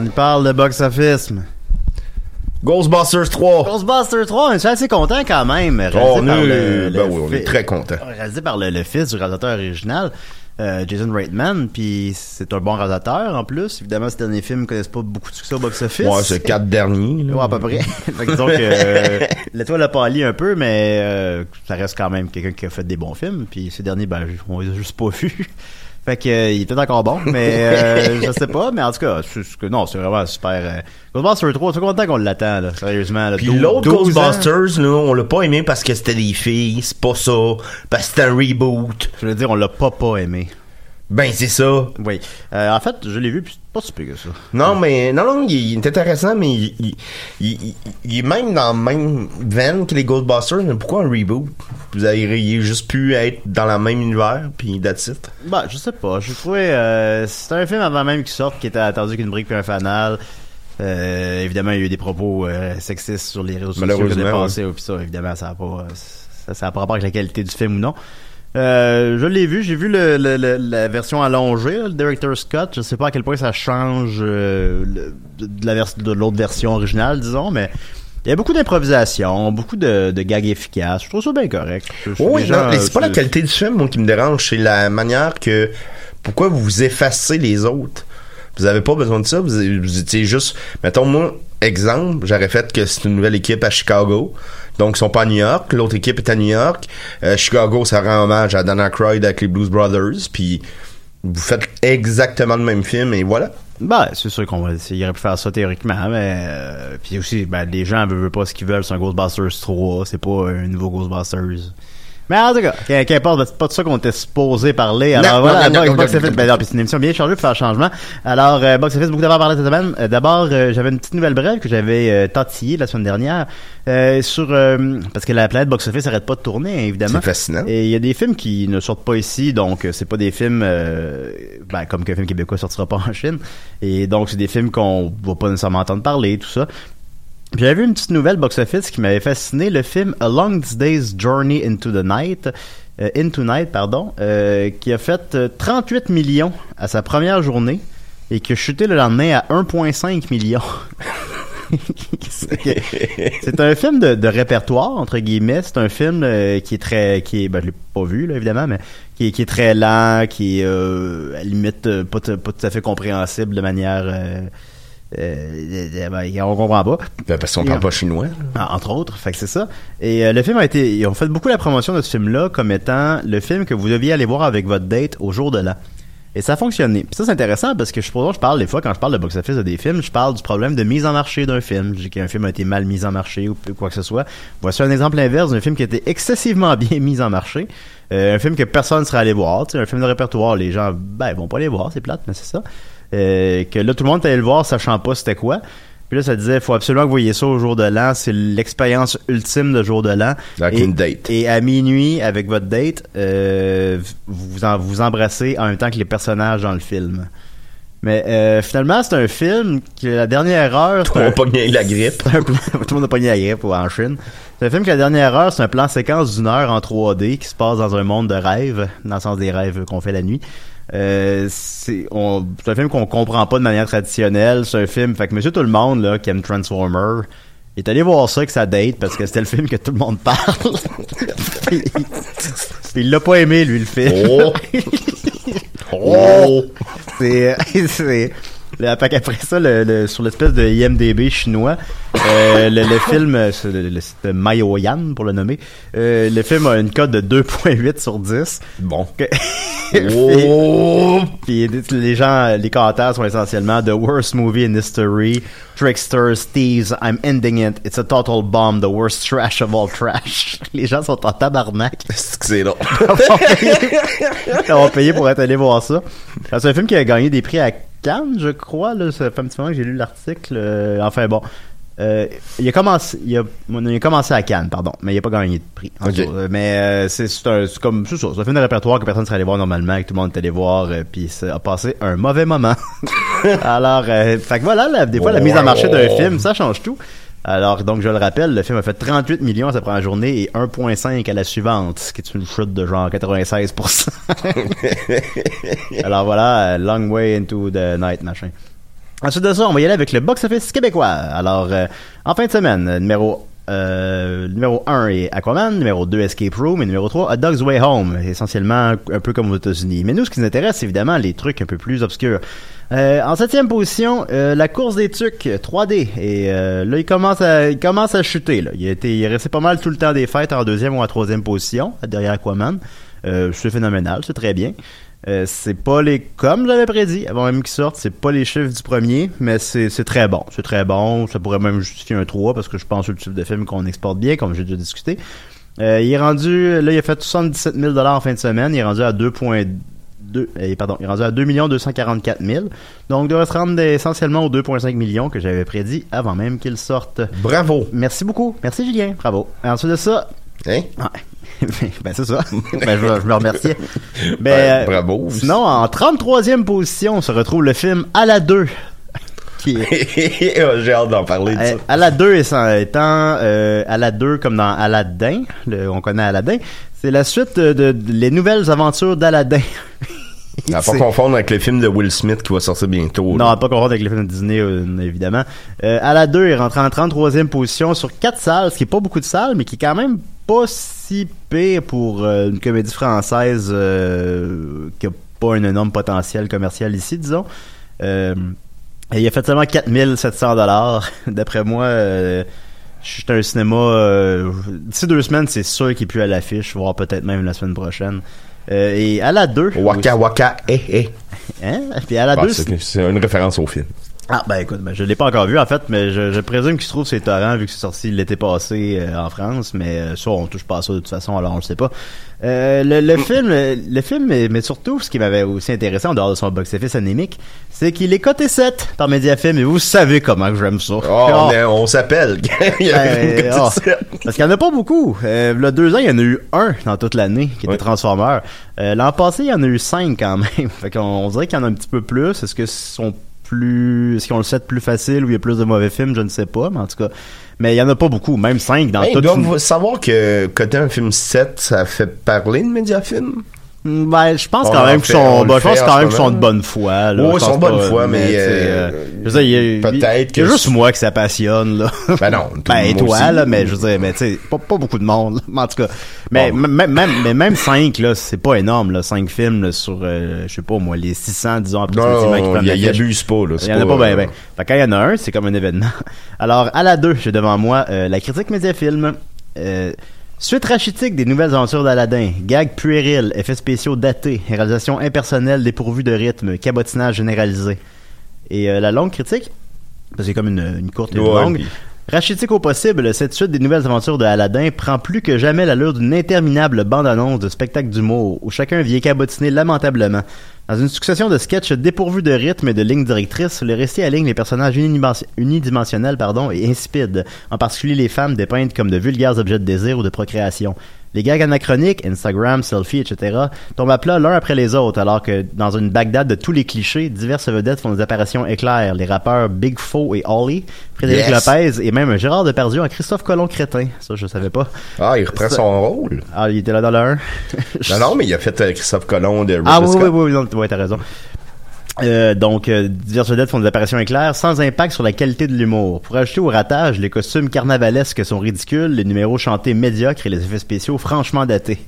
On y parle de box-office. Ghostbusters 3. Ghostbusters 3, je suis assez content quand même. Oh, on par est, le- ben le oui, on est très content. Réalisé par le, le fils du réalisateur original, euh, Jason Reitman, puis c'est un bon réalisateur en plus. Évidemment, ces derniers films connaissent pas beaucoup de succès au box-office. Ouais, c'est quatre derniers. là. Ouais, à peu près. fait que disons que euh, l'étoile a pâli un peu, mais euh, ça reste quand même quelqu'un qui a fait des bons films. Puis ces derniers, ben, on les a juste pas vus. Fait que euh, il peut-être encore bon, mais euh, je sais pas. Mais en tout cas, c'est- c'est- non, c'est vraiment super. Euh, Ghostbusters 3, c'est content qu'on l'attend, là, sérieusement. Là, Puis 12 l'autre 12 ans. Ghostbusters, là, on l'a pas aimé parce que c'était des filles, c'est pas ça, parce que c'était un reboot. Je veux dire, on l'a pas pas aimé. Ben, c'est ça. Oui. Euh, en fait, je l'ai vu, puis c'est pas si pire que ça. Non, mais, non, non, il, il est intéressant, mais il, il, il- il- il est même dans la même veine que les Ghostbusters, mais pourquoi un reboot? Vous auriez juste pu être dans la même univers, puis that's it. Bah, je sais pas. Je trouvais euh, c'était un film avant même qu'il sorte qui était attendu qu'une brique puis un fanal. Euh, évidemment, il y a eu des propos euh, sexistes sur les réseaux sociaux qui ont dépassé, puis ça, évidemment, ça a pas ça, ça a pas rapport avec la qualité du film ou non. Euh, je l'ai vu, j'ai vu le, le- le- la version allongée, le Director Scott. Je sais pas à quel point ça change euh, de la vers- de l'autre version originale, disons, mais il y a beaucoup d'improvisation, beaucoup de, de gags efficaces. Je trouve ça bien correct. Je- je- Oui, c'est pas la qualité du film, moi, qui me dérange, c'est la manière que, pourquoi vous vous effacez les autres? Vous avez pas besoin de ça, vous, vous étiez juste, mettons, moi, exemple, j'aurais fait que c'est une nouvelle équipe à Chicago. Donc, ils sont pas à New York. L'autre équipe est à New York. Euh, Chicago, ça rend hommage à Dana Aykroyd avec les Blues Brothers. Puis, vous faites exactement le même film et voilà. Ben, c'est sûr qu'on va essayer. Pu faire ça théoriquement, mais euh, puis aussi, ben, les gens veulent, veulent pas ce qu'ils veulent, c'est un Ghostbusters 3, c'est pas un nouveau Ghostbusters. Mais en tout cas, qu'im- qu'importe, c'est pas de ça qu'on était supposé parler. Alors Non, voilà, non, non, Box- Office, ben c'est une émission bien chargée pour faire changement. Alors, euh, Box Office, beaucoup d'avoir parlé cette semaine. Euh, D'abord, euh, j'avais une petite nouvelle brève que j'avais euh, tantillée la semaine dernière euh, sur euh, parce que la planète Box Office arrête pas de tourner, évidemment. C'est fascinant. Et il y a des films qui ne sortent pas ici, donc c'est pas des films euh, ben, comme qu'un film québécois sortira pas en Chine. Et donc c'est des films qu'on va pas nécessairement entendre parler, tout ça. J'avais vu une petite nouvelle box-office qui m'avait fasciné, le film A Long Day's Journey into the Night, euh, Into Night, pardon, euh, qui a fait euh, 38 millions à sa première journée et qui a chuté le lendemain à 1,5 million. C'est un film de, répertoire entre guillemets. C'est un film euh, qui est très, qui est, ben je l'ai pas vu là évidemment, mais qui est, très lent, qui est euh, à la limite euh, pas, pas tout à fait compréhensible de manière euh, Euh, euh, ben, on comprend pas. Ben, parce qu'on parle pas chinois. Ah, entre autres, fait que c'est ça. Et euh, le film a été, ils ont fait beaucoup la promotion de ce film-là comme étant le film que vous deviez aller voir avec votre date au jour de l'an. Et ça a fonctionné. Puis ça c'est intéressant parce que je je parle des fois quand je parle de box-office de des films, je parle du problème de mise en marché d'un film. Je dis qu'un film a été mal mis en marché ou quoi que ce soit. Voici un exemple inverse d'un film qui a été excessivement bien mis en marché. Euh, un film que personne ne serait allé voir. Tu sais, un film de répertoire, les gens ben ils vont pas aller voir, c'est plate, mais c'est ça. Euh, que là tout le monde allé le voir sachant pas c'était quoi. Puis là, ça disait, faut absolument que vous voyez ça au jour de l'an. C'est l'expérience ultime de jour de l'an. Et, une date. Et à minuit, avec votre date, euh, vous en- vous embrassez en même temps que les personnages dans le film. Mais euh, finalement, c'est un film que la dernière heure... On un- va pogner la grippe. un tout le monde a pogné la grippe en Chine. C'est un film que la dernière heure, c'est un plan séquence d'une heure en 3D qui se passe dans un monde de rêves, dans le sens des rêves qu'on fait la nuit. Euh, c'est on- c'est un film qu'on comprend pas de manière traditionnelle. C'est un film, fait que Monsieur Tout le Monde là, qui aime Transformer, est allé voir ça avec sa date parce que c'était le film que tout le monde parle. puis, puis il l'a pas aimé lui le film. Oh! Oh! C'est, c'est, fait qu'après ça, le, le- sur l'espèce de IMDB chinois, euh, le, le film, euh, c'est le, Mayoyan pour le nommer, euh, le film a une cote de 2.8 sur 10. Bon. Que- Oh! Puis les gens, les commentaires sont essentiellement The worst movie in history, Tricksters, Thieves, I'm ending it, it's a total bomb, the worst trash of all trash. Les gens sont en tabarnak. C'est là. On va payer pour être allé voir ça. C'est un film qui a gagné des prix à Cannes, je crois. Là. Ça fait un petit moment que j'ai lu l'article. Euh, enfin bon. Euh, il, a commencé, il, a, il a commencé à Cannes, pardon, mais il n'a pas gagné de prix. en Ok. tout. Euh, Mais euh, c'est c'est un, c'est comme c'est ça, c'est un film de répertoire que personne ne serait allé voir normalement, que tout le monde est allé voir, euh, puis ça a passé un mauvais moment. Alors, fait que voilà, là, des fois la mise en marché d'un film, ça change tout. Alors, donc, je le rappelle, le film a fait 38 millions à sa première journée et 1,5 à la suivante, ce qui est une chute de genre 96%. Alors voilà, Long Way into the Night, machin. Ensuite de ça, on va y aller avec le box-office québécois. Alors, euh, en fin de semaine, numéro euh, numéro 1 est Aquaman, numéro 2 Escape Room et numéro 3 A Dog's Way Home, essentiellement un peu comme aux États-Unis. Mais nous, ce qui nous intéresse, c'est évidemment les trucs un peu plus obscurs. Euh, en septième position, euh, la course des trucs 3D. Et euh, là, il commence à, il commence à chuter. Là. Il, a été, il est resté pas mal tout le temps des fêtes en deuxième ou en troisième position, derrière Aquaman. Euh, c'est phénoménal, c'est très bien. Euh, c'est pas les comme j'avais prédit avant même qu'ils sortent, c'est pas les chiffres du premier, mais c'est très bon, c'est très bon, ça pourrait même justifier un 3 parce que je pense que c'est le type de film qu'on exporte bien comme j'ai déjà discuté. Euh, il est rendu là il a fait 77 000 dollars en fin de semaine, il est rendu à 2.2 euh, pardon, il est rendu à 2 244 000. Donc, il devrait se rendre essentiellement aux 2,5 millions que j'avais prédit avant même qu'il sorte. Bravo. Merci beaucoup. Merci, Julien. Bravo. Ensuite de ça, Hein? Ben c'est ça. ben, je, je me remerciais. Ben, Ben, euh, bravo. Sinon, en 33e position se retrouve le film À la 2. Qui est, J'ai hâte d'en parler de ça. euh, à la 2 étant, étant euh, à la 2 comme dans Aladdin, le- on connaît Aladdin, c'est la suite de, de- de- les nouvelles aventures d'Aladdin. À pas confondre avec le film de Will Smith qui va sortir bientôt. Non, là. pas confondre avec les films de Disney, euh, évidemment. Euh, à la 2, il est rentré en 33e position sur 4 salles, ce qui est pas beaucoup de salles, mais qui est quand même pas si pire pour euh, une comédie française euh, qui a pas un énorme potentiel commercial ici, disons. Et il a fait seulement 4700 dollars. D'après moi, je suis un cinéma... euh, D'ici deux semaines, c'est sûr qu'il est plus à l'affiche, voire peut-être même la semaine prochaine. Euh, et à la 2... Waka Waka, eh, eh. Hein? Puis à la Ah, 2, c'est c'est une référence au film. Ah ben écoute, ben, je l'ai pas encore vu en fait, mais je, je présume qu'il se trouve ses torrents vu que c'est sorti l'été passé euh, en France, mais euh, ça on touche pas à ça de toute façon, alors on le sait pas. Euh, le, le film, le, film, mais, mais surtout ce qui m'avait aussi intéressé en dehors de son box-office anémique, c'est qu'il est coté 7 par Mediafilm et vous savez comment que j'aime ça. Oh, Oh, on, est- on s'appelle. Il y ben, oh. petite- Parce qu'il y en a pas beaucoup. Euh, deux ans, il y en a eu un dans toute l'année qui était Ouais. Transformer. Euh, L'an passé, il y en a eu cinq quand même. fait qu'on on dirait qu'il y en a un petit peu plus. Est-ce que sont plus, est-ce qu'ils ont le set plus facile ou il y a plus de mauvais films, je ne sais pas, mais en tout cas. Mais il y en a pas beaucoup, même cinq dans Hey, toute ils une- doivent savoir que côté un film 7, ça fait parler de Mediafilm. Ben, je pense On quand même qu'ils on sont, ben, je pense quand même qu'ils sont de bonne foi, là. Je ils sont de bonne foi, mais, tu sais, euh, je veux dire, il y a- peut-être que juste moi que ça passionne, là. Ben non, tout- ben, et toi, aussi. là, mais je veux dire, mais tu sais, pas, pas beaucoup de monde, là. Mais en tout cas. Mais, Bon. même, mais même 5, là, c'est pas énorme, là. 5 films, là, sur, euh, je sais pas, moi, les 600, disons, approximativement, qui il abuse pas, là. Il y en a pas euh, bien, ben. Fait quand il y en a un, c'est comme un événement. Alors, à la 2, j'ai devant moi euh, la critique Médiafilm. Euh, suite rachitique des nouvelles aventures d'Aladin. Gag puéril, effets spéciaux datés, réalisation impersonnelle dépourvue de rythme, cabotinage généralisé. Et euh, la longue critique, parce que c'est comme une, une courte et une longue. puis- Rachitique au possible, cette suite des nouvelles aventures de Aladdin prend plus que jamais l'allure d'une interminable bande-annonce de spectacle d'humour où chacun vient cabotiner lamentablement. Dans une succession de sketchs dépourvus de rythme et de lignes directrices, le récit aligne les personnages unidimensi- unidimensionnels pardon, et insipides, en particulier les femmes dépeintes comme de vulgaires objets de désir ou de procréation. Les gags anachroniques, Instagram, selfie, etc., tombent à plat l'un après les autres, alors que dans une Bagdad de tous les clichés, diverses vedettes font des apparitions éclairs. Les rappeurs Big Fo et Ollie, Frédéric Yes. Lopez et même Gérard Depardieu en Christophe Colomb Crétin. Ça, je savais pas. Ah, il reprend Ça- son rôle. Ah, il était là dans le 1. Non, non, mais il a fait euh, Christophe Colomb de Ah Ridley oui, oui, Scott. oui, non, ouais, t'as raison. Euh, donc, euh, diverses vedettes font des apparitions éclairs sans impact sur la qualité de l'humour. Pour ajouter au ratage, les costumes carnavalesques sont ridicules, les numéros chantés médiocres et les effets spéciaux franchement datés.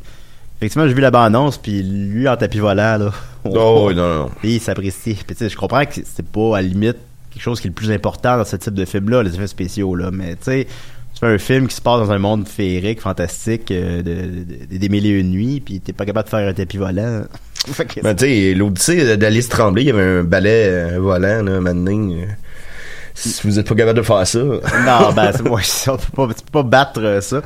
Effectivement, j'ai vu la bande-annonce, puis lui en tapis volant, là. Oh, non, non. Puis il s'apprécie. Puis tu sais, je comprends que c'est pas, à la limite, quelque chose qui est le plus important dans ce type de film-là, les effets spéciaux, là. Mais tu sais, tu fais un film qui se passe dans un monde féerique, fantastique, euh, de, de- des mille et une nuits, puis t'es pas capable de faire un tapis volant. Ben, tu sais, l'Odyssée d'Alice Tremblay, il y avait un balai euh, volant, là, maintenant. euh, Si vous êtes pas capable de faire ça. Non, ben, c'est, ça, on peut pas, tu peux pas battre euh, ça.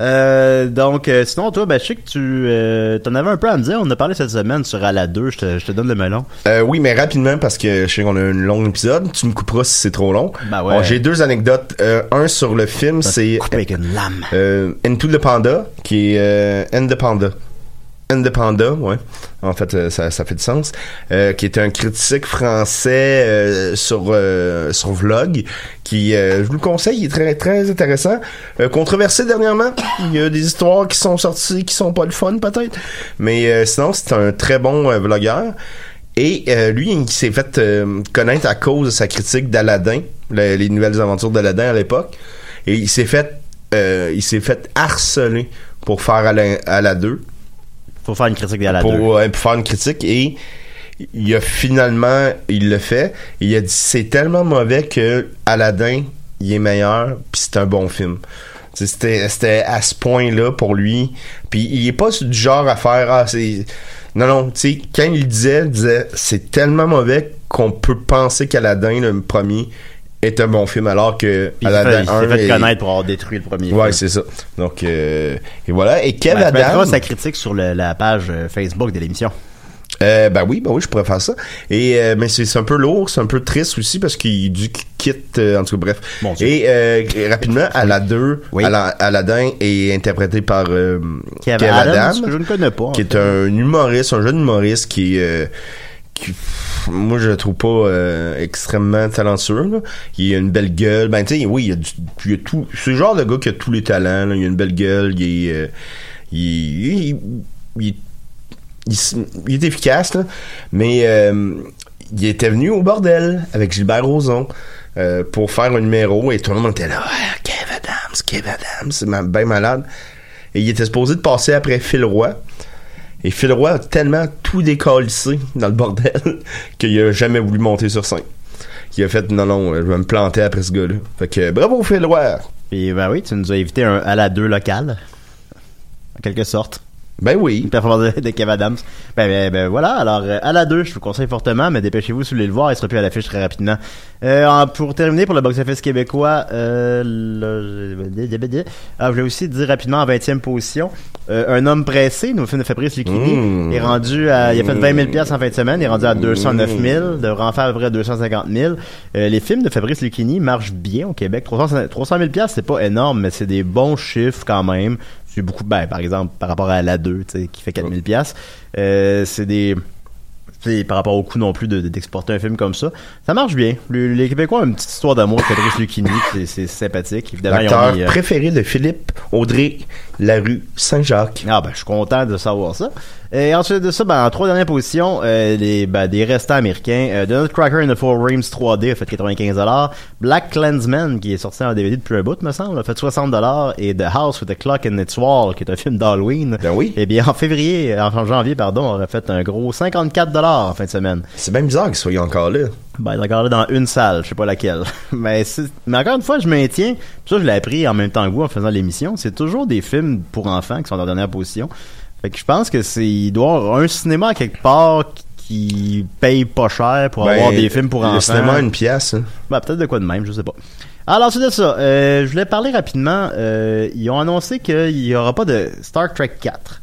Euh, donc, euh, sinon, toi, ben, je sais que tu euh, t'en avais un peu à me dire. On en a parlé cette semaine sur À la 2. Je te, je te donne le melon. Oui, mais rapidement, parce que je sais qu'on a un long épisode. Tu me couperas si c'est trop long. Ben ouais. Bon, J'ai deux anecdotes. Un sur le film, c'est Coupé avec une lame. Into the Panda, qui est End the Panda. Panda, ouais. En fait, euh, ça, fait du sens. Euh, qui est un critique français euh, sur euh, sur Vlog, qui, je vous le conseille, il est très très intéressant. Controversé dernièrement. Il y a des histoires qui sont sorties qui sont pas le fun peut-être, mais sinon c'est un très bon vlogueur. Et lui, il s'est fait connaître à cause de sa critique d'Aladin, le- les nouvelles aventures d'Aladin à l'époque. Et il s'est fait, il s'est fait harceler pour faire la, à la 2, Faut faire une critique 2. pour, pour faire une critique. Et il a finalement, il le fait. Il a dit c'est tellement mauvais que Aladdin, il est meilleur, puis c'est un bon film. C'était, à ce point-là pour lui. Puis il est pas du genre à faire ah non non tu sais quand il disait il disait c'est tellement mauvais qu'on peut penser qu'Aladdin le premier est un bon film alors que Puis il s'est fait, Aladdin il s'est 1 fait est- connaître pour avoir détruit le premier ouais film. c'est ça donc euh, et voilà et Kev Ben, tu mettras Adams sa critique sur le- la page euh, Facebook de l'émission. euh, ben oui, ben oui, je pourrais faire ça. Et euh, mais c'est c'est un peu lourd, c'est un peu triste aussi parce qu'il du quitte euh, en tout cas bref. Mon Dieu. Et euh, rapidement, à la 2, Oui. Aladdin est interprété par euh, Kev Kev Adams, Adams, que je ne connais pas. en qui est un humoriste, un jeune humoriste qui euh, moi je le trouve pas euh, extrêmement talentueux là. il a une belle gueule. Ben tu sais oui il a, du, a tout c'est le genre de gars qui a tous les talents il a une belle gueule il est euh, il, est efficace mais euh, il était venu au bordel avec Gilbert Rozon pour faire un numéro et tout le monde était là Ah, Kev Adams Kev Adams c'est ben malade. Et il était supposé de passer après Phil Roy et Phil Roy a tellement tout décalissé dans le bordel qu'il a jamais voulu monter sur scène. Il a fait non non, je vais me planter après ce gars-là. Fait que bravo Phil Roy. Puis, ben oui, tu nous as évité un à la 2 local. En quelque sorte. Ben oui. Une performance de, de Kev Adams. Ben, ben, ben, voilà, alors euh, à la 2, je vous conseille fortement, mais dépêchez-vous si vous voulez le voir, il sera plus à l'affiche très rapidement. Euh, en- pour terminer, pour le box-office québécois, euh, le- ah, je voulais aussi dire rapidement en 20e position, euh, Un homme pressé, nouveau film de Fabrice Lucchini, Mmh. est rendu à, il a fait 20 000 pièces en fin de semaine, il est rendu à 209 000, devrait en faire à peu près 250 000. Euh, les films de Fabrice Lucchini marchent bien au Québec. 300 300 000 pièces, c'est pas énorme, mais c'est des bons chiffres quand même. C'est beaucoup, ben, par exemple, par rapport à la 2, tu sais, qui fait 4000 pièces. Euh, c'est des, tu sais, par rapport au coût non plus de- de- d'exporter un film comme ça. Ça marche bien. Le- les Québécois ont une petite histoire d'amour avec Fabrice Lucchini, c'est sympathique. Évidemment, ils ont L'acteur mis, euh, préféré de Philippe Audrey Larue Saint-Jacques. ah ben, je suis content de savoir ça. Et ensuite de ça, ben, en trois dernières positions, euh, les, ben, des restants américains. Euh, The Nutcracker and the Four Rings 3D a fait 95$. Black Clansman, qui est sorti en DVD depuis un bout, me semble, a fait 60$. Et The House with a Clock in its Wall, qui est un film d'Halloween. Ben oui. Eh bien, en février, en janvier, pardon, on aurait fait un gros 54$ en fin de semaine. C'est bien bizarre qu'il soit encore là. Ben, il est encore là dans une salle, je sais pas laquelle. mais, mais encore une fois, je maintiens, ça, je l'ai appris en même temps que vous en faisant l'émission, c'est toujours des films pour enfants qui sont en dernière position. Fait que je pense que c'est, il doit avoir un cinéma quelque part qui- paye pas cher pour Ben, avoir des films pour le enfants. cinéma a une pièce. hein. Ben, peut-être de quoi de même, je sais pas. Alors, ensuite de ça, euh, je voulais parler rapidement. euh, ils ont annoncé qu'il y aura pas de Star Trek 4.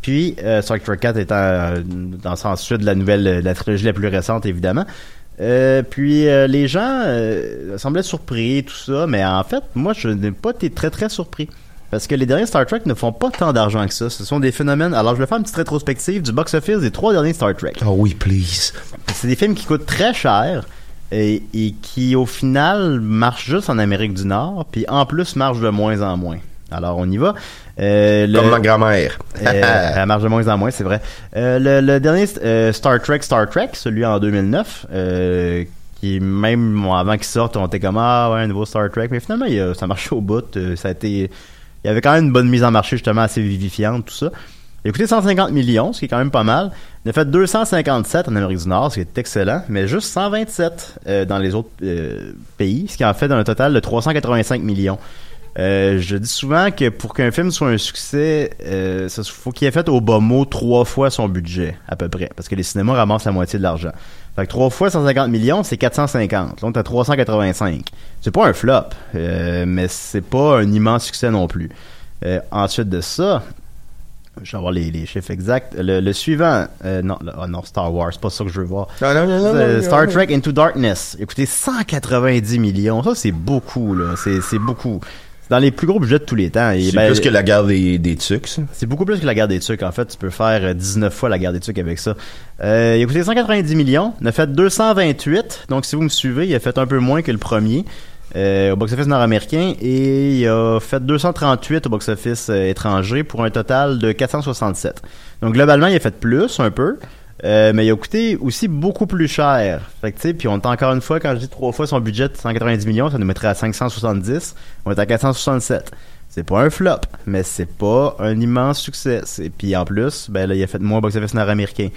Puis, euh, Star Trek 4 étant dans le sens sud de la nouvelle, de la trilogie la plus récente, évidemment. Euh, puis, euh, les gens euh, semblaient surpris, tout ça. Mais en fait, moi, je n'ai pas été très, très surpris. Parce que les derniers Star Trek ne font pas tant d'argent que ça. Ce sont des phénomènes. Alors, je vais faire une petite rétrospective du box-office des trois derniers Star Trek. Oh oui, please. C'est des films qui coûtent très cher et, et qui, au final, marchent juste en Amérique du Nord, puis en plus marchent de moins en moins. Alors, on y va. Euh, le- Comme ma grand-mère. euh, elle marche de moins en moins, c'est vrai. Euh, le, le dernier euh, Star Trek, Star Trek, celui en 2009, euh, qui même bon, avant qu'il sorte, on était comme ah ouais un nouveau Star Trek, mais finalement il a- ça marchait au bout. euh, ça a été, il y avait quand même une bonne mise en marché justement assez vivifiante tout ça. Il a coûté 150 millions, ce qui est quand même pas mal. Il a fait 257 en Amérique du Nord, ce qui est excellent, mais juste 127 euh, dans les autres euh, pays, ce qui en fait un total de 385 millions. Euh, je dis souvent que pour qu'un film soit un succès, euh, ça faut qu'il ait fait au bas mot trois fois son budget, à peu près. Parce que les cinémas ramassent la moitié de l'argent. Fait que trois fois 150 millions, c'est 450. Donc t'as 385. C'est pas un flop, euh, mais c'est pas un immense succès non plus. Euh, ensuite de ça, je vais avoir les, les chiffres exacts. Le, le suivant, euh, non, le- oh non, Star Wars, c'est pas ça que je veux voir. Non, non, non, non, Euh, non, Star. Trek Into Darkness. Écoutez, 190 millions. Ça, c'est beaucoup, là. C'est beaucoup. Dans les plus gros budgets de tous les temps. C'est ben, plus que la guerre des, des tucs, c'est beaucoup plus que la guerre des tucs. En fait, tu peux faire euh, 19 fois la guerre des tucs avec ça. Euh, il a coûté 190 millions. Il a fait 228. Donc, si vous me suivez, il a fait un peu moins que le premier euh, au box-office nord-américain. Et il a fait 238 au box-office euh, étranger pour un total de 467. Donc, globalement, il a fait plus, un peu. Euh, mais il a coûté aussi beaucoup plus cher. Fait que, puis on est encore une fois, quand je dis trois fois son budget de 190 millions, ça nous mettrait à 570. On est à 467. C'est pas un flop, mais c'est pas un immense succès. Et puis en plus, ben là, il a fait moins box-office nord-américain.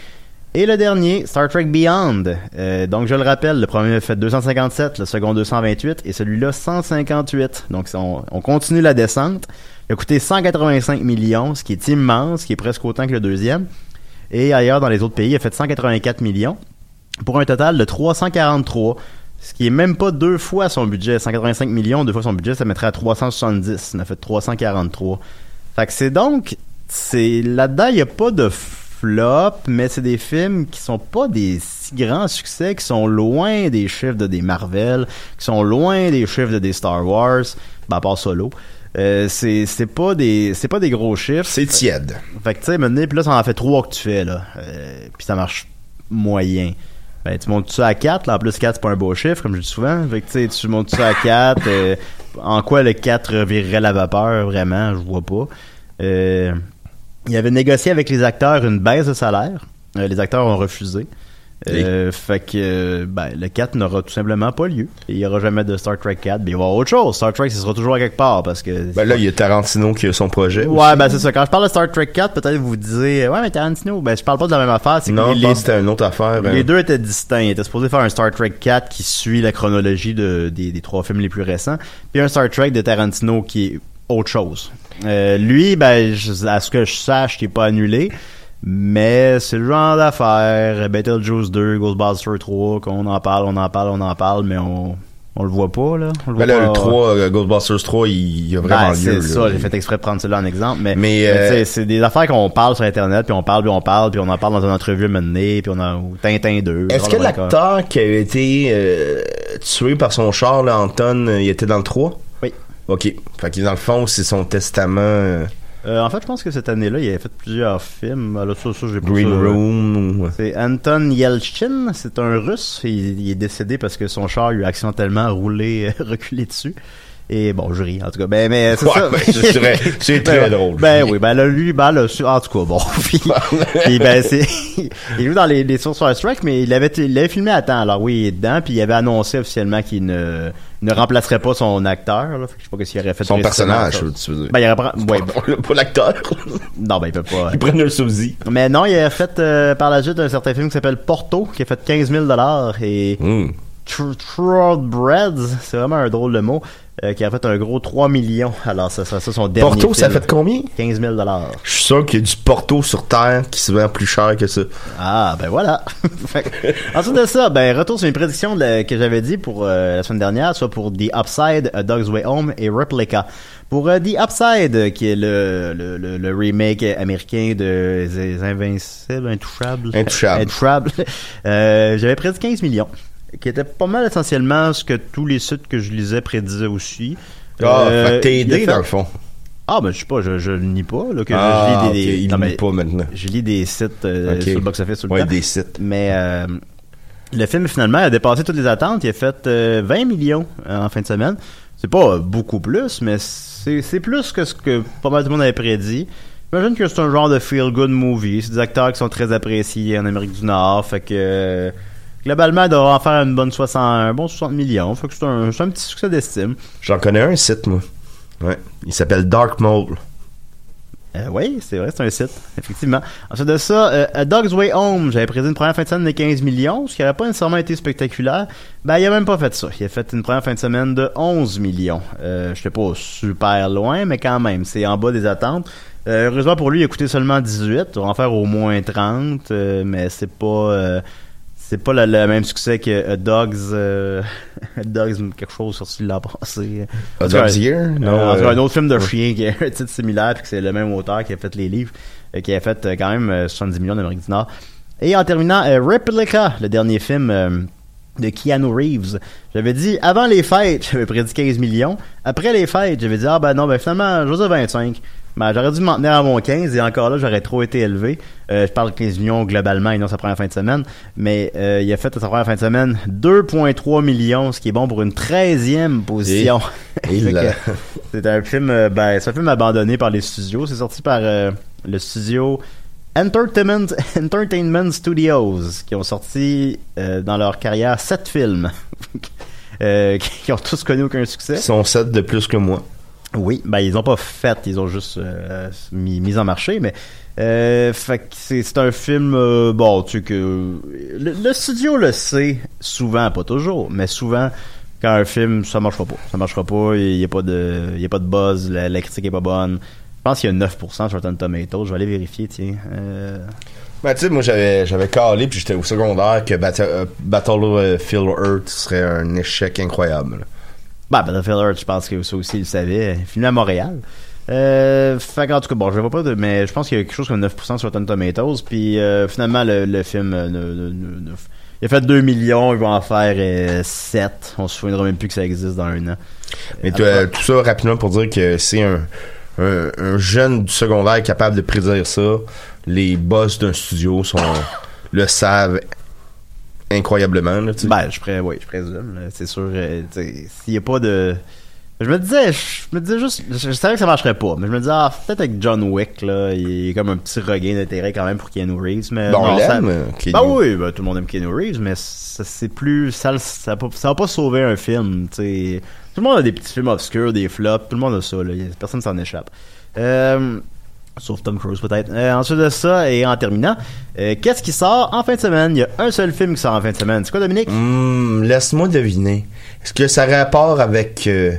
Et le dernier, Star Trek Beyond. Euh, donc je le rappelle, le premier a fait 257, le second 228 et celui-là 158. Donc on, on continue la descente. Il a coûté 185 millions, ce qui est immense, ce qui est presque autant que le deuxième. Et ailleurs, dans les autres pays, il a fait 184 millions pour un total de 343. Ce qui est même pas deux fois son budget. 185 millions, deux fois son budget, ça mettrait à 370. On a fait 343. Fait que c'est donc, c'est, là-dedans, il n'y a pas de flop, mais c'est des films qui sont pas des si grands succès, qui sont loin des chiffres de des Marvel, qui sont loin des chiffres de des Star Wars, ben, à Solo. Euh, c'est, c'est pas des, c'est pas des gros chiffres. C'est tiède. Fait que tu sais, maintenant, puis là, ça en fait trois que tu fais, là. Euh, puis ça marche moyen. Ben, tu montes ça à 4, là, en plus 4, c'est pas un beau chiffre, comme je dis souvent. Fait que tu sais, tu montes ça à 4. euh, en quoi le 4 revirerait la vapeur, vraiment, je vois pas. Euh, il avait négocié avec les acteurs une baisse de salaire. Euh, les acteurs ont refusé. Euh, fait que euh, ben, le 4 n'aura tout simplement pas lieu. Il n'y aura jamais de Star Trek 4. Mais il va y avoir autre chose. Star Trek, ce sera toujours à quelque part parce que. Ben là, il y a Tarantino qui a son projet. Ouais, ben c'est ça. Quand je parle de Star Trek 4, peut-être vous vous disiez, ouais, mais Tarantino, ben je parle pas de la même affaire. C'est que Non, les, pense que c'était une autre affaire. les hein. deux étaient distincts. Il était supposé faire un Star Trek 4 qui suit la chronologie de, des, des trois films les plus récents, puis un Star Trek de Tarantino qui est autre chose. Euh, lui, ben, je- à ce que je sache, qui est pas annulé, mais c'est le genre d'affaire. Beetlejuice 2, Ghostbusters 3, qu'on en parle, on en parle, on en parle, mais on, on le voit pas, là. On le Ben voit là, pas. le 3, euh, Ghostbusters 3, il, y a vraiment Ben, lieu. c'est ça, j'ai fait exprès de prendre cela en exemple, mais, Mais, mais euh, c'est des affaires qu'on parle sur Internet, puis on parle, puis on parle, puis on en parle dans une entrevue menée, puis on a ou Tintin 2. Est-ce que l'acteur qui a été euh, tué par son char, là, Anton, il était dans le 3? Oui. OK. Fait que dans le fond, c'est son testament euh, Euh, en fait, je pense que cette année-là, il avait fait plusieurs films. Alors, ça, ça, j'ai pas Green ça. Room. C'est Anton Yelchin, c'est un russe. Il, il est décédé parce que son char lui a accidentellement roulé, reculé dessus. Et bon, je ris, en tout cas. Ben, mais c'est Ouais, ça. ben, c'est très- c'est très Ben, drôle. Ben oui, ben là, lui, ben là, en tout cas, bon. puis, puis, ben, c'est, il joue dans les, les sources Star Strike, mais il avait, il l'avait filmé à temps. Alors oui, il est dedans, puis il avait annoncé officiellement qu'il ne, ne remplacerait pas son acteur, là. Fait que je sais pas ce qu'il aurait fait. Son personnage, tu veux dire. Ben, il aurait, pris- ouais, Pas l'acteur. non, ben, il peut pas. Ils prennent un sosie. Mais non, il a fait euh, par la suite un certain film qui s'appelle Porto, qui a fait 15 000 et Hmm. Tr- Trollbreds, c'est vraiment un drôle de mot, euh, qui a fait un gros 3 millions. Alors, ça sera ça son dernier Porto, ça film. fait combien? 15 000 Je suis sûr qu'il y a du Porto sur Terre qui se vend plus cher que ça. Ah, ben voilà. Ensuite de ça, ben, retour sur une prédiction de que j'avais dit pour euh, la semaine dernière, soit pour The Upside, A Dog's Way Home et Replica. Pour euh, The Upside, qui est le, le, le, le remake américain de Les Invincibles, Intouchables. Intouchables. Intouchables. euh, j'avais prédit 15 millions, qui était pas mal essentiellement ce que tous les sites que je lisais prédisaient aussi. Ah, Euh, t'es a aidé fait- dans le fond. Ah, ben, je sais pas, je, je le nie pas, là, que Ah, je lis des, il non, lit mais pas maintenant. Je lis des sites euh, sur le box-office tout le Ouais, temps. des sites. Mais euh, le film finalement a dépassé toutes les attentes. Il a fait euh, 20 millions euh, en fin de semaine. C'est pas euh, beaucoup plus, mais c'est c'est plus que ce que pas mal de monde avait prédit. J'imagine que c'est un genre de feel-good movie. C'est des acteurs qui sont très appréciés en Amérique du Nord. Fait que euh, globalement, il devrait en faire une bonne 60, un bon 60 millions. Fait que c'est un, un petit succès d'estime. J'en connais un site, moi. Ouais. Il s'appelle Dark Mole. Euh, oui, c'est vrai, c'est un site, effectivement. Ensuite de ça, euh, A Dog's Way Home, j'avais prédit une première fin de semaine de 15 millions, ce qui n'aurait pas nécessairement été spectaculaire. Ben, il a même pas fait ça. Il a fait une première fin de semaine de 11 millions. Euh, je sais pas super loin, mais quand même, c'est en bas des attentes. Euh, heureusement pour lui, il a coûté seulement 18. Il va en faire au moins 30, euh, mais c'est pas... euh, c'est pas le, le même succès que A Dog's, euh, A Dog's quelque chose sorti l'an passé. A Dog's Year? euh, Non, en tout cas, euh, un autre film de chien qui a un titre similaire puis que c'est le même auteur qui a fait les livres, euh, qui a fait euh, quand même euh, 70 millions d'Amérique du Nord. Et en terminant, euh, Replica, le dernier film euh, de Keanu Reeves. J'avais dit avant les fêtes, j'avais prédit 15 millions. Après les fêtes, j'avais dit ah ben non, ben finalement, dire 25. Ben, j'aurais dû m'en tenir à mon 15 et encore là, j'aurais trop été élevé. Euh, je parle de 15 millions globalement et non sa première fin de semaine. Mais euh, il a fait à sa première fin de semaine 2,3 millions, ce qui est bon pour une 13e position. C'est un film, euh, ben, c'est un film abandonné par les studios. C'est sorti par euh, le studio Entertainment, Entertainment Studios, qui ont sorti dans leur carrière sept films, qui ont tous connu aucun succès. Ils sont 7 de plus que moi. Oui, ben ils ont pas fait, ils ont juste euh, mis, mis en marché, mais euh, c'est un film euh, bon, tu que le, studio le sait souvent, pas toujours, mais souvent quand un film ça marchera pas, ça marchera pas, il y a pas de il y a pas de buzz, la, critique est pas bonne. Je pense qu'il y a 9% sur Rotten Tomatoes, je vais aller vérifier, tiens. Ben, tu sais, moi, j'avais, j'avais calé, puis j'étais au secondaire, que Bat- euh, Battlefield Earth serait un échec incroyable. Ben, Battlefield Earth, je pense que ça aussi, il le savait. Filmé à Montréal. Euh, fait qu'en tout cas, bon, je vois pas de, mais je pense qu'il y a quelque chose comme 9% sur Rotten Tomatoes, puis euh, finalement, le, le film, euh, ne- ne- ne- ne- il a fait 2 millions, il va en faire euh, 7. On se souviendra même plus que ça existe dans un an. Mais Euh, tout, euh, tout ça rapidement pour dire que c'est un, un, un jeune du secondaire capable de prédire ça. Les boss d'un studio sont le savent incroyablement. Là, tu. Ben, je pré, je présume, c'est sûr. euh, S'il y a pas de. Je me disais, je me disais juste, je, je savais que ça marcherait pas, mais je me disais, ah, peut-être avec John Wick, là, il y a comme un petit regain d'intérêt quand même pour Keanu Reeves, mais Bon, on non, ça- euh, Keanu. Ben oui, ben, tout le monde aime Keanu Reeves, mais ça, c'est plus, ça, ça, va pas- ça va pas sauver un film, tu sais. Tout le monde a des petits films obscurs, des flops, tout le monde a ça, là, personne s'en échappe. Euh, Sauf Tom Cruise peut-être. Euh, ensuite de ça, et en terminant, euh, qu'est-ce qui sort en fin de semaine? Il y a un seul film qui sort en fin de semaine. C'est quoi, Dominique? Hmm, Laisse-moi deviner. Est-ce que ça a rapport avec euh,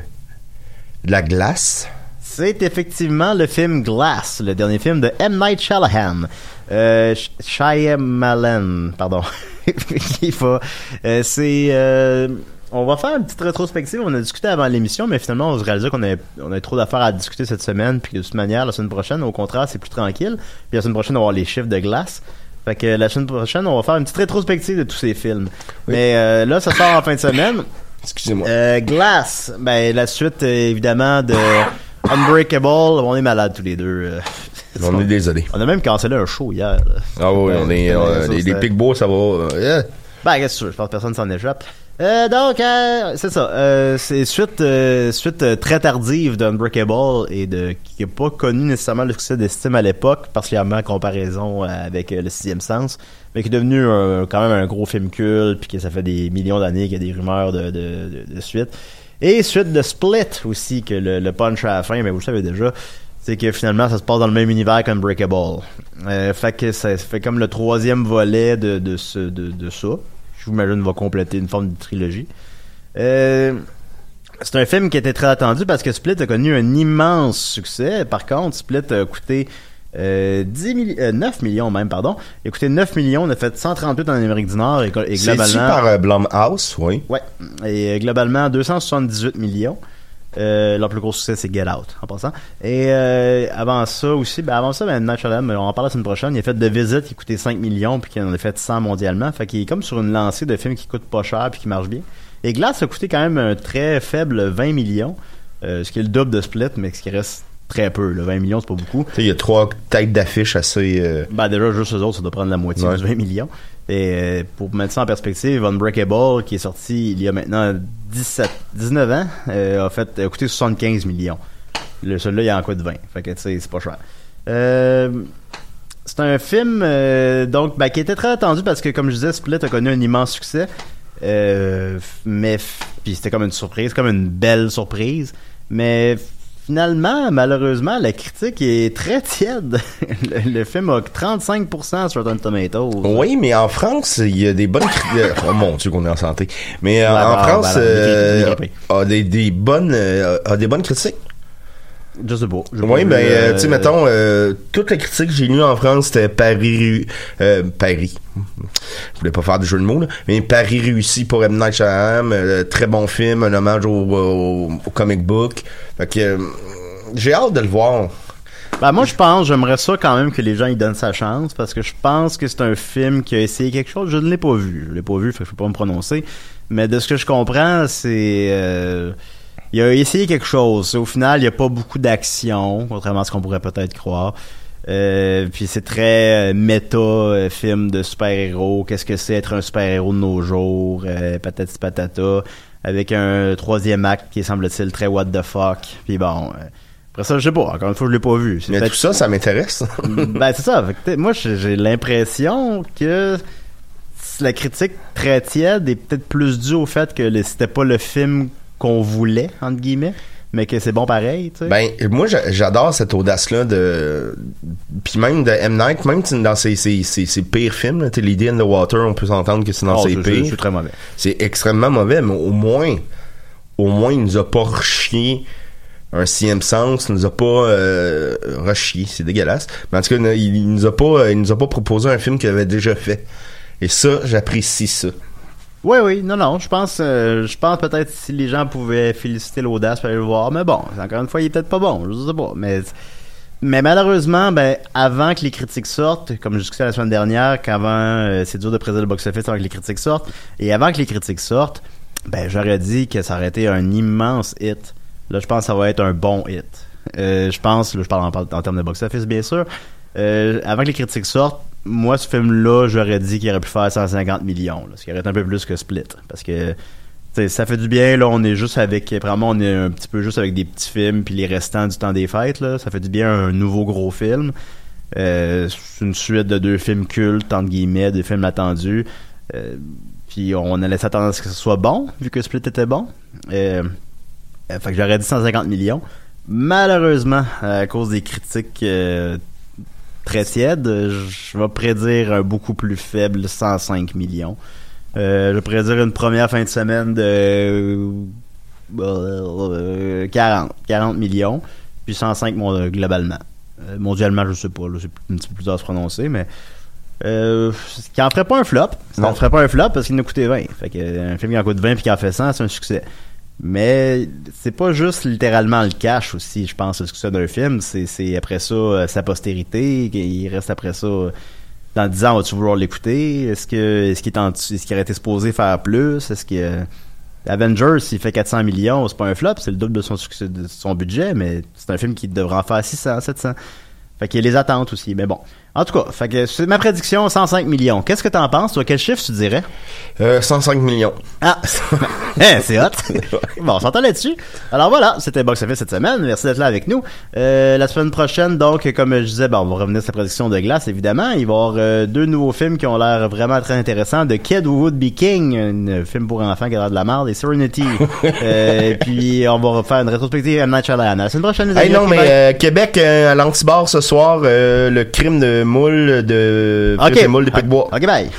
de la glace? C'est effectivement le film Glass, le dernier film de M. Night Shyamalan. Euh, Sh- Shyamalan, pardon. Il faut- euh, c'est... on va faire une petite rétrospective. On a discuté avant l'émission, mais finalement, on se réalisait qu'on avait, on avait trop d'affaires à discuter cette semaine. Puis de toute manière, la semaine prochaine, au contraire, c'est plus tranquille. Puis la semaine prochaine, on va avoir les chiffres de glace. Fait que la semaine prochaine, on va faire une petite rétrospective de tous ces films. Mais euh, là, ça sort en fin de semaine. Excusez-moi. Euh, Glass, ben la suite euh, évidemment de Unbreakable. On est malades tous les deux. euh. on est désolé. On a même cancellé un show hier. là. Ah oui, on est, euh, ça, les, ça va. yeah. Ben qu'est-ce que tu veux, je pense que personne s'en échappe. Euh, donc, euh, c'est ça. Euh, c'est suite, euh, suite euh, très tardive d'Unbreakable et de qui n'a pas connu nécessairement le succès d'estime à l'époque, particulièrement en comparaison avec euh, le sixième sens, mais qui est devenu quand même un gros film culte, puis que ça fait des millions d'années qu'il y a des rumeurs de, de, de, suite. Et suite de Split aussi, que le, le punch à la fin, mais vous le savez déjà, c'est que finalement ça se passe dans le même univers qu'Unbreakable. Fait que ça, ça fait comme le troisième volet de, de, ce, de, de ça. Je vous imagine va compléter une forme de trilogie. Euh, c'est un film qui était très attendu parce que Split a connu un immense succès. Par contre, Split a coûté euh, 10 milli- euh, 9 millions même, pardon. Il a coûté 9 millions, on a fait 138 en Amérique du Nord et, globalement... par euh, Blumhouse, oui. Ouais. Et euh, globalement, 278 millions. Euh, leur plus gros succès, c'est Get Out, en passant. Et euh, avant ça aussi, ben avant ça, ben, Night Shyamalan, on en parle la semaine prochaine, il a fait The Visit qui coûtait 5 millions puis qui en a fait 100 mondialement. Fait qu'il est comme sur une lancée de films qui coûtent pas cher puis qui marchent bien. Et Glass a coûté quand même un très faible 20 millions, euh, ce qui est le double de Split, mais ce qui reste très peu. Là. 20 millions, c'est pas beaucoup. Il y a trois têtes d'affiche assez. euh, Ben déjà, juste eux autres, ça doit prendre la moitié Ouais. du 20 millions. Et euh, pour mettre ça en perspective, Unbreakable, qui est sorti il y a maintenant 17, 19 ans, euh, a fait a coûté 75 millions. Le celui-là, il en coûte 20. Fait que tu sais, c'est pas cher. Euh, c'est un film donc ben, qui était très attendu parce que comme je disais, Split a connu un immense succès. Mais puis c'était comme une surprise, comme une belle surprise. Mais finalement, malheureusement, la critique est très tiède. le, le film a 35% sur Rotten Tomatoes. Oui, mais en France, il y a des bonnes critiques. oh mon Dieu, qu'on est en santé. Mais euh, en bah, France, bah, euh, dégripé. a des, des bonnes, euh, a des bonnes critiques. Je sais pas. J'ai Oui, ben, euh, euh, tu sais, mettons, euh, toutes les critiques que j'ai lues en France, c'était Paris, euh, Paris. Je voulais pas faire de jeu de mots, là, mais Paris réussi pour M. Night Shyamalan, euh, très bon film, un hommage au, au- au comic book. Fait que, euh, j'ai hâte de le voir. Ben, moi, je pense, j'aimerais ça quand même que les gens y donnent sa chance parce que je pense que c'est un film qui a essayé quelque chose. Je ne l'ai pas vu. Je l'ai pas vu, fait que je peux pas me prononcer. Mais de ce que je comprends, c'est. euh, il a essayé quelque chose. Au final, il n'y a pas beaucoup d'action, contrairement à ce qu'on pourrait peut-être croire. Euh, puis c'est très euh, méta euh, film de super-héros. Qu'est-ce que c'est être un super-héros de nos jours? Euh, patati patata. Avec un troisième acte qui est, semble-t-il, très what the fuck. Puis bon... après ça, je sais pas. Encore une fois, je l'ai pas vu. Mais tout ça, ça m'intéresse. ben c'est ça. Fait que peut-être- moi, j'ai l'impression que la critique très tiède est peut-être plus due au fait que c'était pas le film qu'on voulait entre guillemets, mais que c'est bon pareil. Tu sais. Ben, moi, j'a- j'adore cette audace-là de. Puis même de M. Night, même dans ses, ses, ses, ses pires films, là, tu sais, Lady in the Water, on peut s'entendre que c'est dans Oh, ses pires. c'est très mauvais. C'est extrêmement mauvais, mais au moins, au moins, il nous a pas rechié un sixième sens, il nous a pas euh, rechié, c'est dégueulasse. Mais en tout cas, il, il nous a pas, il nous a pas proposé un film qu'il avait déjà fait. Et ça, j'apprécie ça. Oui, oui, non, non, je pense, euh, je pense peut-être si les gens pouvaient féliciter l'audace pour aller le voir, mais bon, encore une fois, il est peut-être pas bon, je sais pas, mais, mais malheureusement, ben, avant que les critiques sortent, comme je discutais la semaine dernière, qu'avant, euh, c'est dur de présenter le box-office avant que les critiques sortent, et avant que les critiques sortent, ben, j'aurais dit que ça aurait été un immense hit. Là, je pense que ça va être un bon hit. Euh, je pense, là, je parle en, termes de box-office, bien sûr, avant que les critiques sortent, moi, ce film-là, j'aurais dit qu'il aurait pu faire 150 millions, ce qui aurait été un peu plus que Split. Parce que ça fait du bien, là, on est juste avec, vraiment, on est un petit peu juste avec des petits films, puis les restants du temps des fêtes, là, ça fait du bien un nouveau gros film. Euh, c'est une suite de deux films cultes, entre guillemets, deux films attendus. Euh, puis on allait s'attendre à ce que ce soit bon, vu que Split était bon. Euh, fait que j'aurais dit 150 millions. Malheureusement, à cause des critiques très tièdes, je vais prédire un beaucoup plus faible 105 millions. Euh, je vais prédire une première fin de semaine de euh, 40, 40 millions, puis 105 mon- globalement. Euh, mondialement, je sais pas, c'est un petit peu plus à se prononcer, mais euh, qui en ferait pas un flop. Ça en ferait pas un flop parce qu'il nous coûté 20. Fait que euh, un film qui en coûte 20 puis qui en fait 100, c'est un succès. Mais c'est pas juste littéralement le cash aussi, je pense, le succès d'un film. C'est, après ça euh, sa postérité, il reste après ça. euh, Dans 10 ans, vas-tu vouloir l'écouter? Est-ce que est-ce qu'il est est-ce qu'il aurait été supposé faire plus? Est-ce que euh, Avengers, s'il fait 400 millions, c'est pas un flop, c'est le double de son succès, de son budget, mais c'est un film qui devrait en faire 600, 700. Fait qu'il y a les attentes aussi. Mais bon. En tout cas, fait que c'est ma prédiction, 105 millions. Qu'est-ce que t'en penses, toi? Quel chiffre tu dirais? Euh, 105 millions. Ah, Hein, c'est hot. bon, on s'entend là-dessus. Alors voilà, c'était Box Office cette semaine. Merci d'être là avec nous. Euh, la semaine prochaine, donc, comme je disais, bon, on va revenir sur la prédiction de glace, évidemment. Il va y avoir euh, deux nouveaux films qui ont l'air vraiment très intéressants. The Kid Who Would Be King, un film pour enfants qui a l'air de la merde, et Serenity. euh, puis on va refaire une rétrospective M. Night Shyamalan. La semaine prochaine, les Hey amis, non, mais euh, Québec, euh, à l'antibar ce soir, euh, le crime de moule de... Ok. de moule de Pic-Bois. Ok, bye.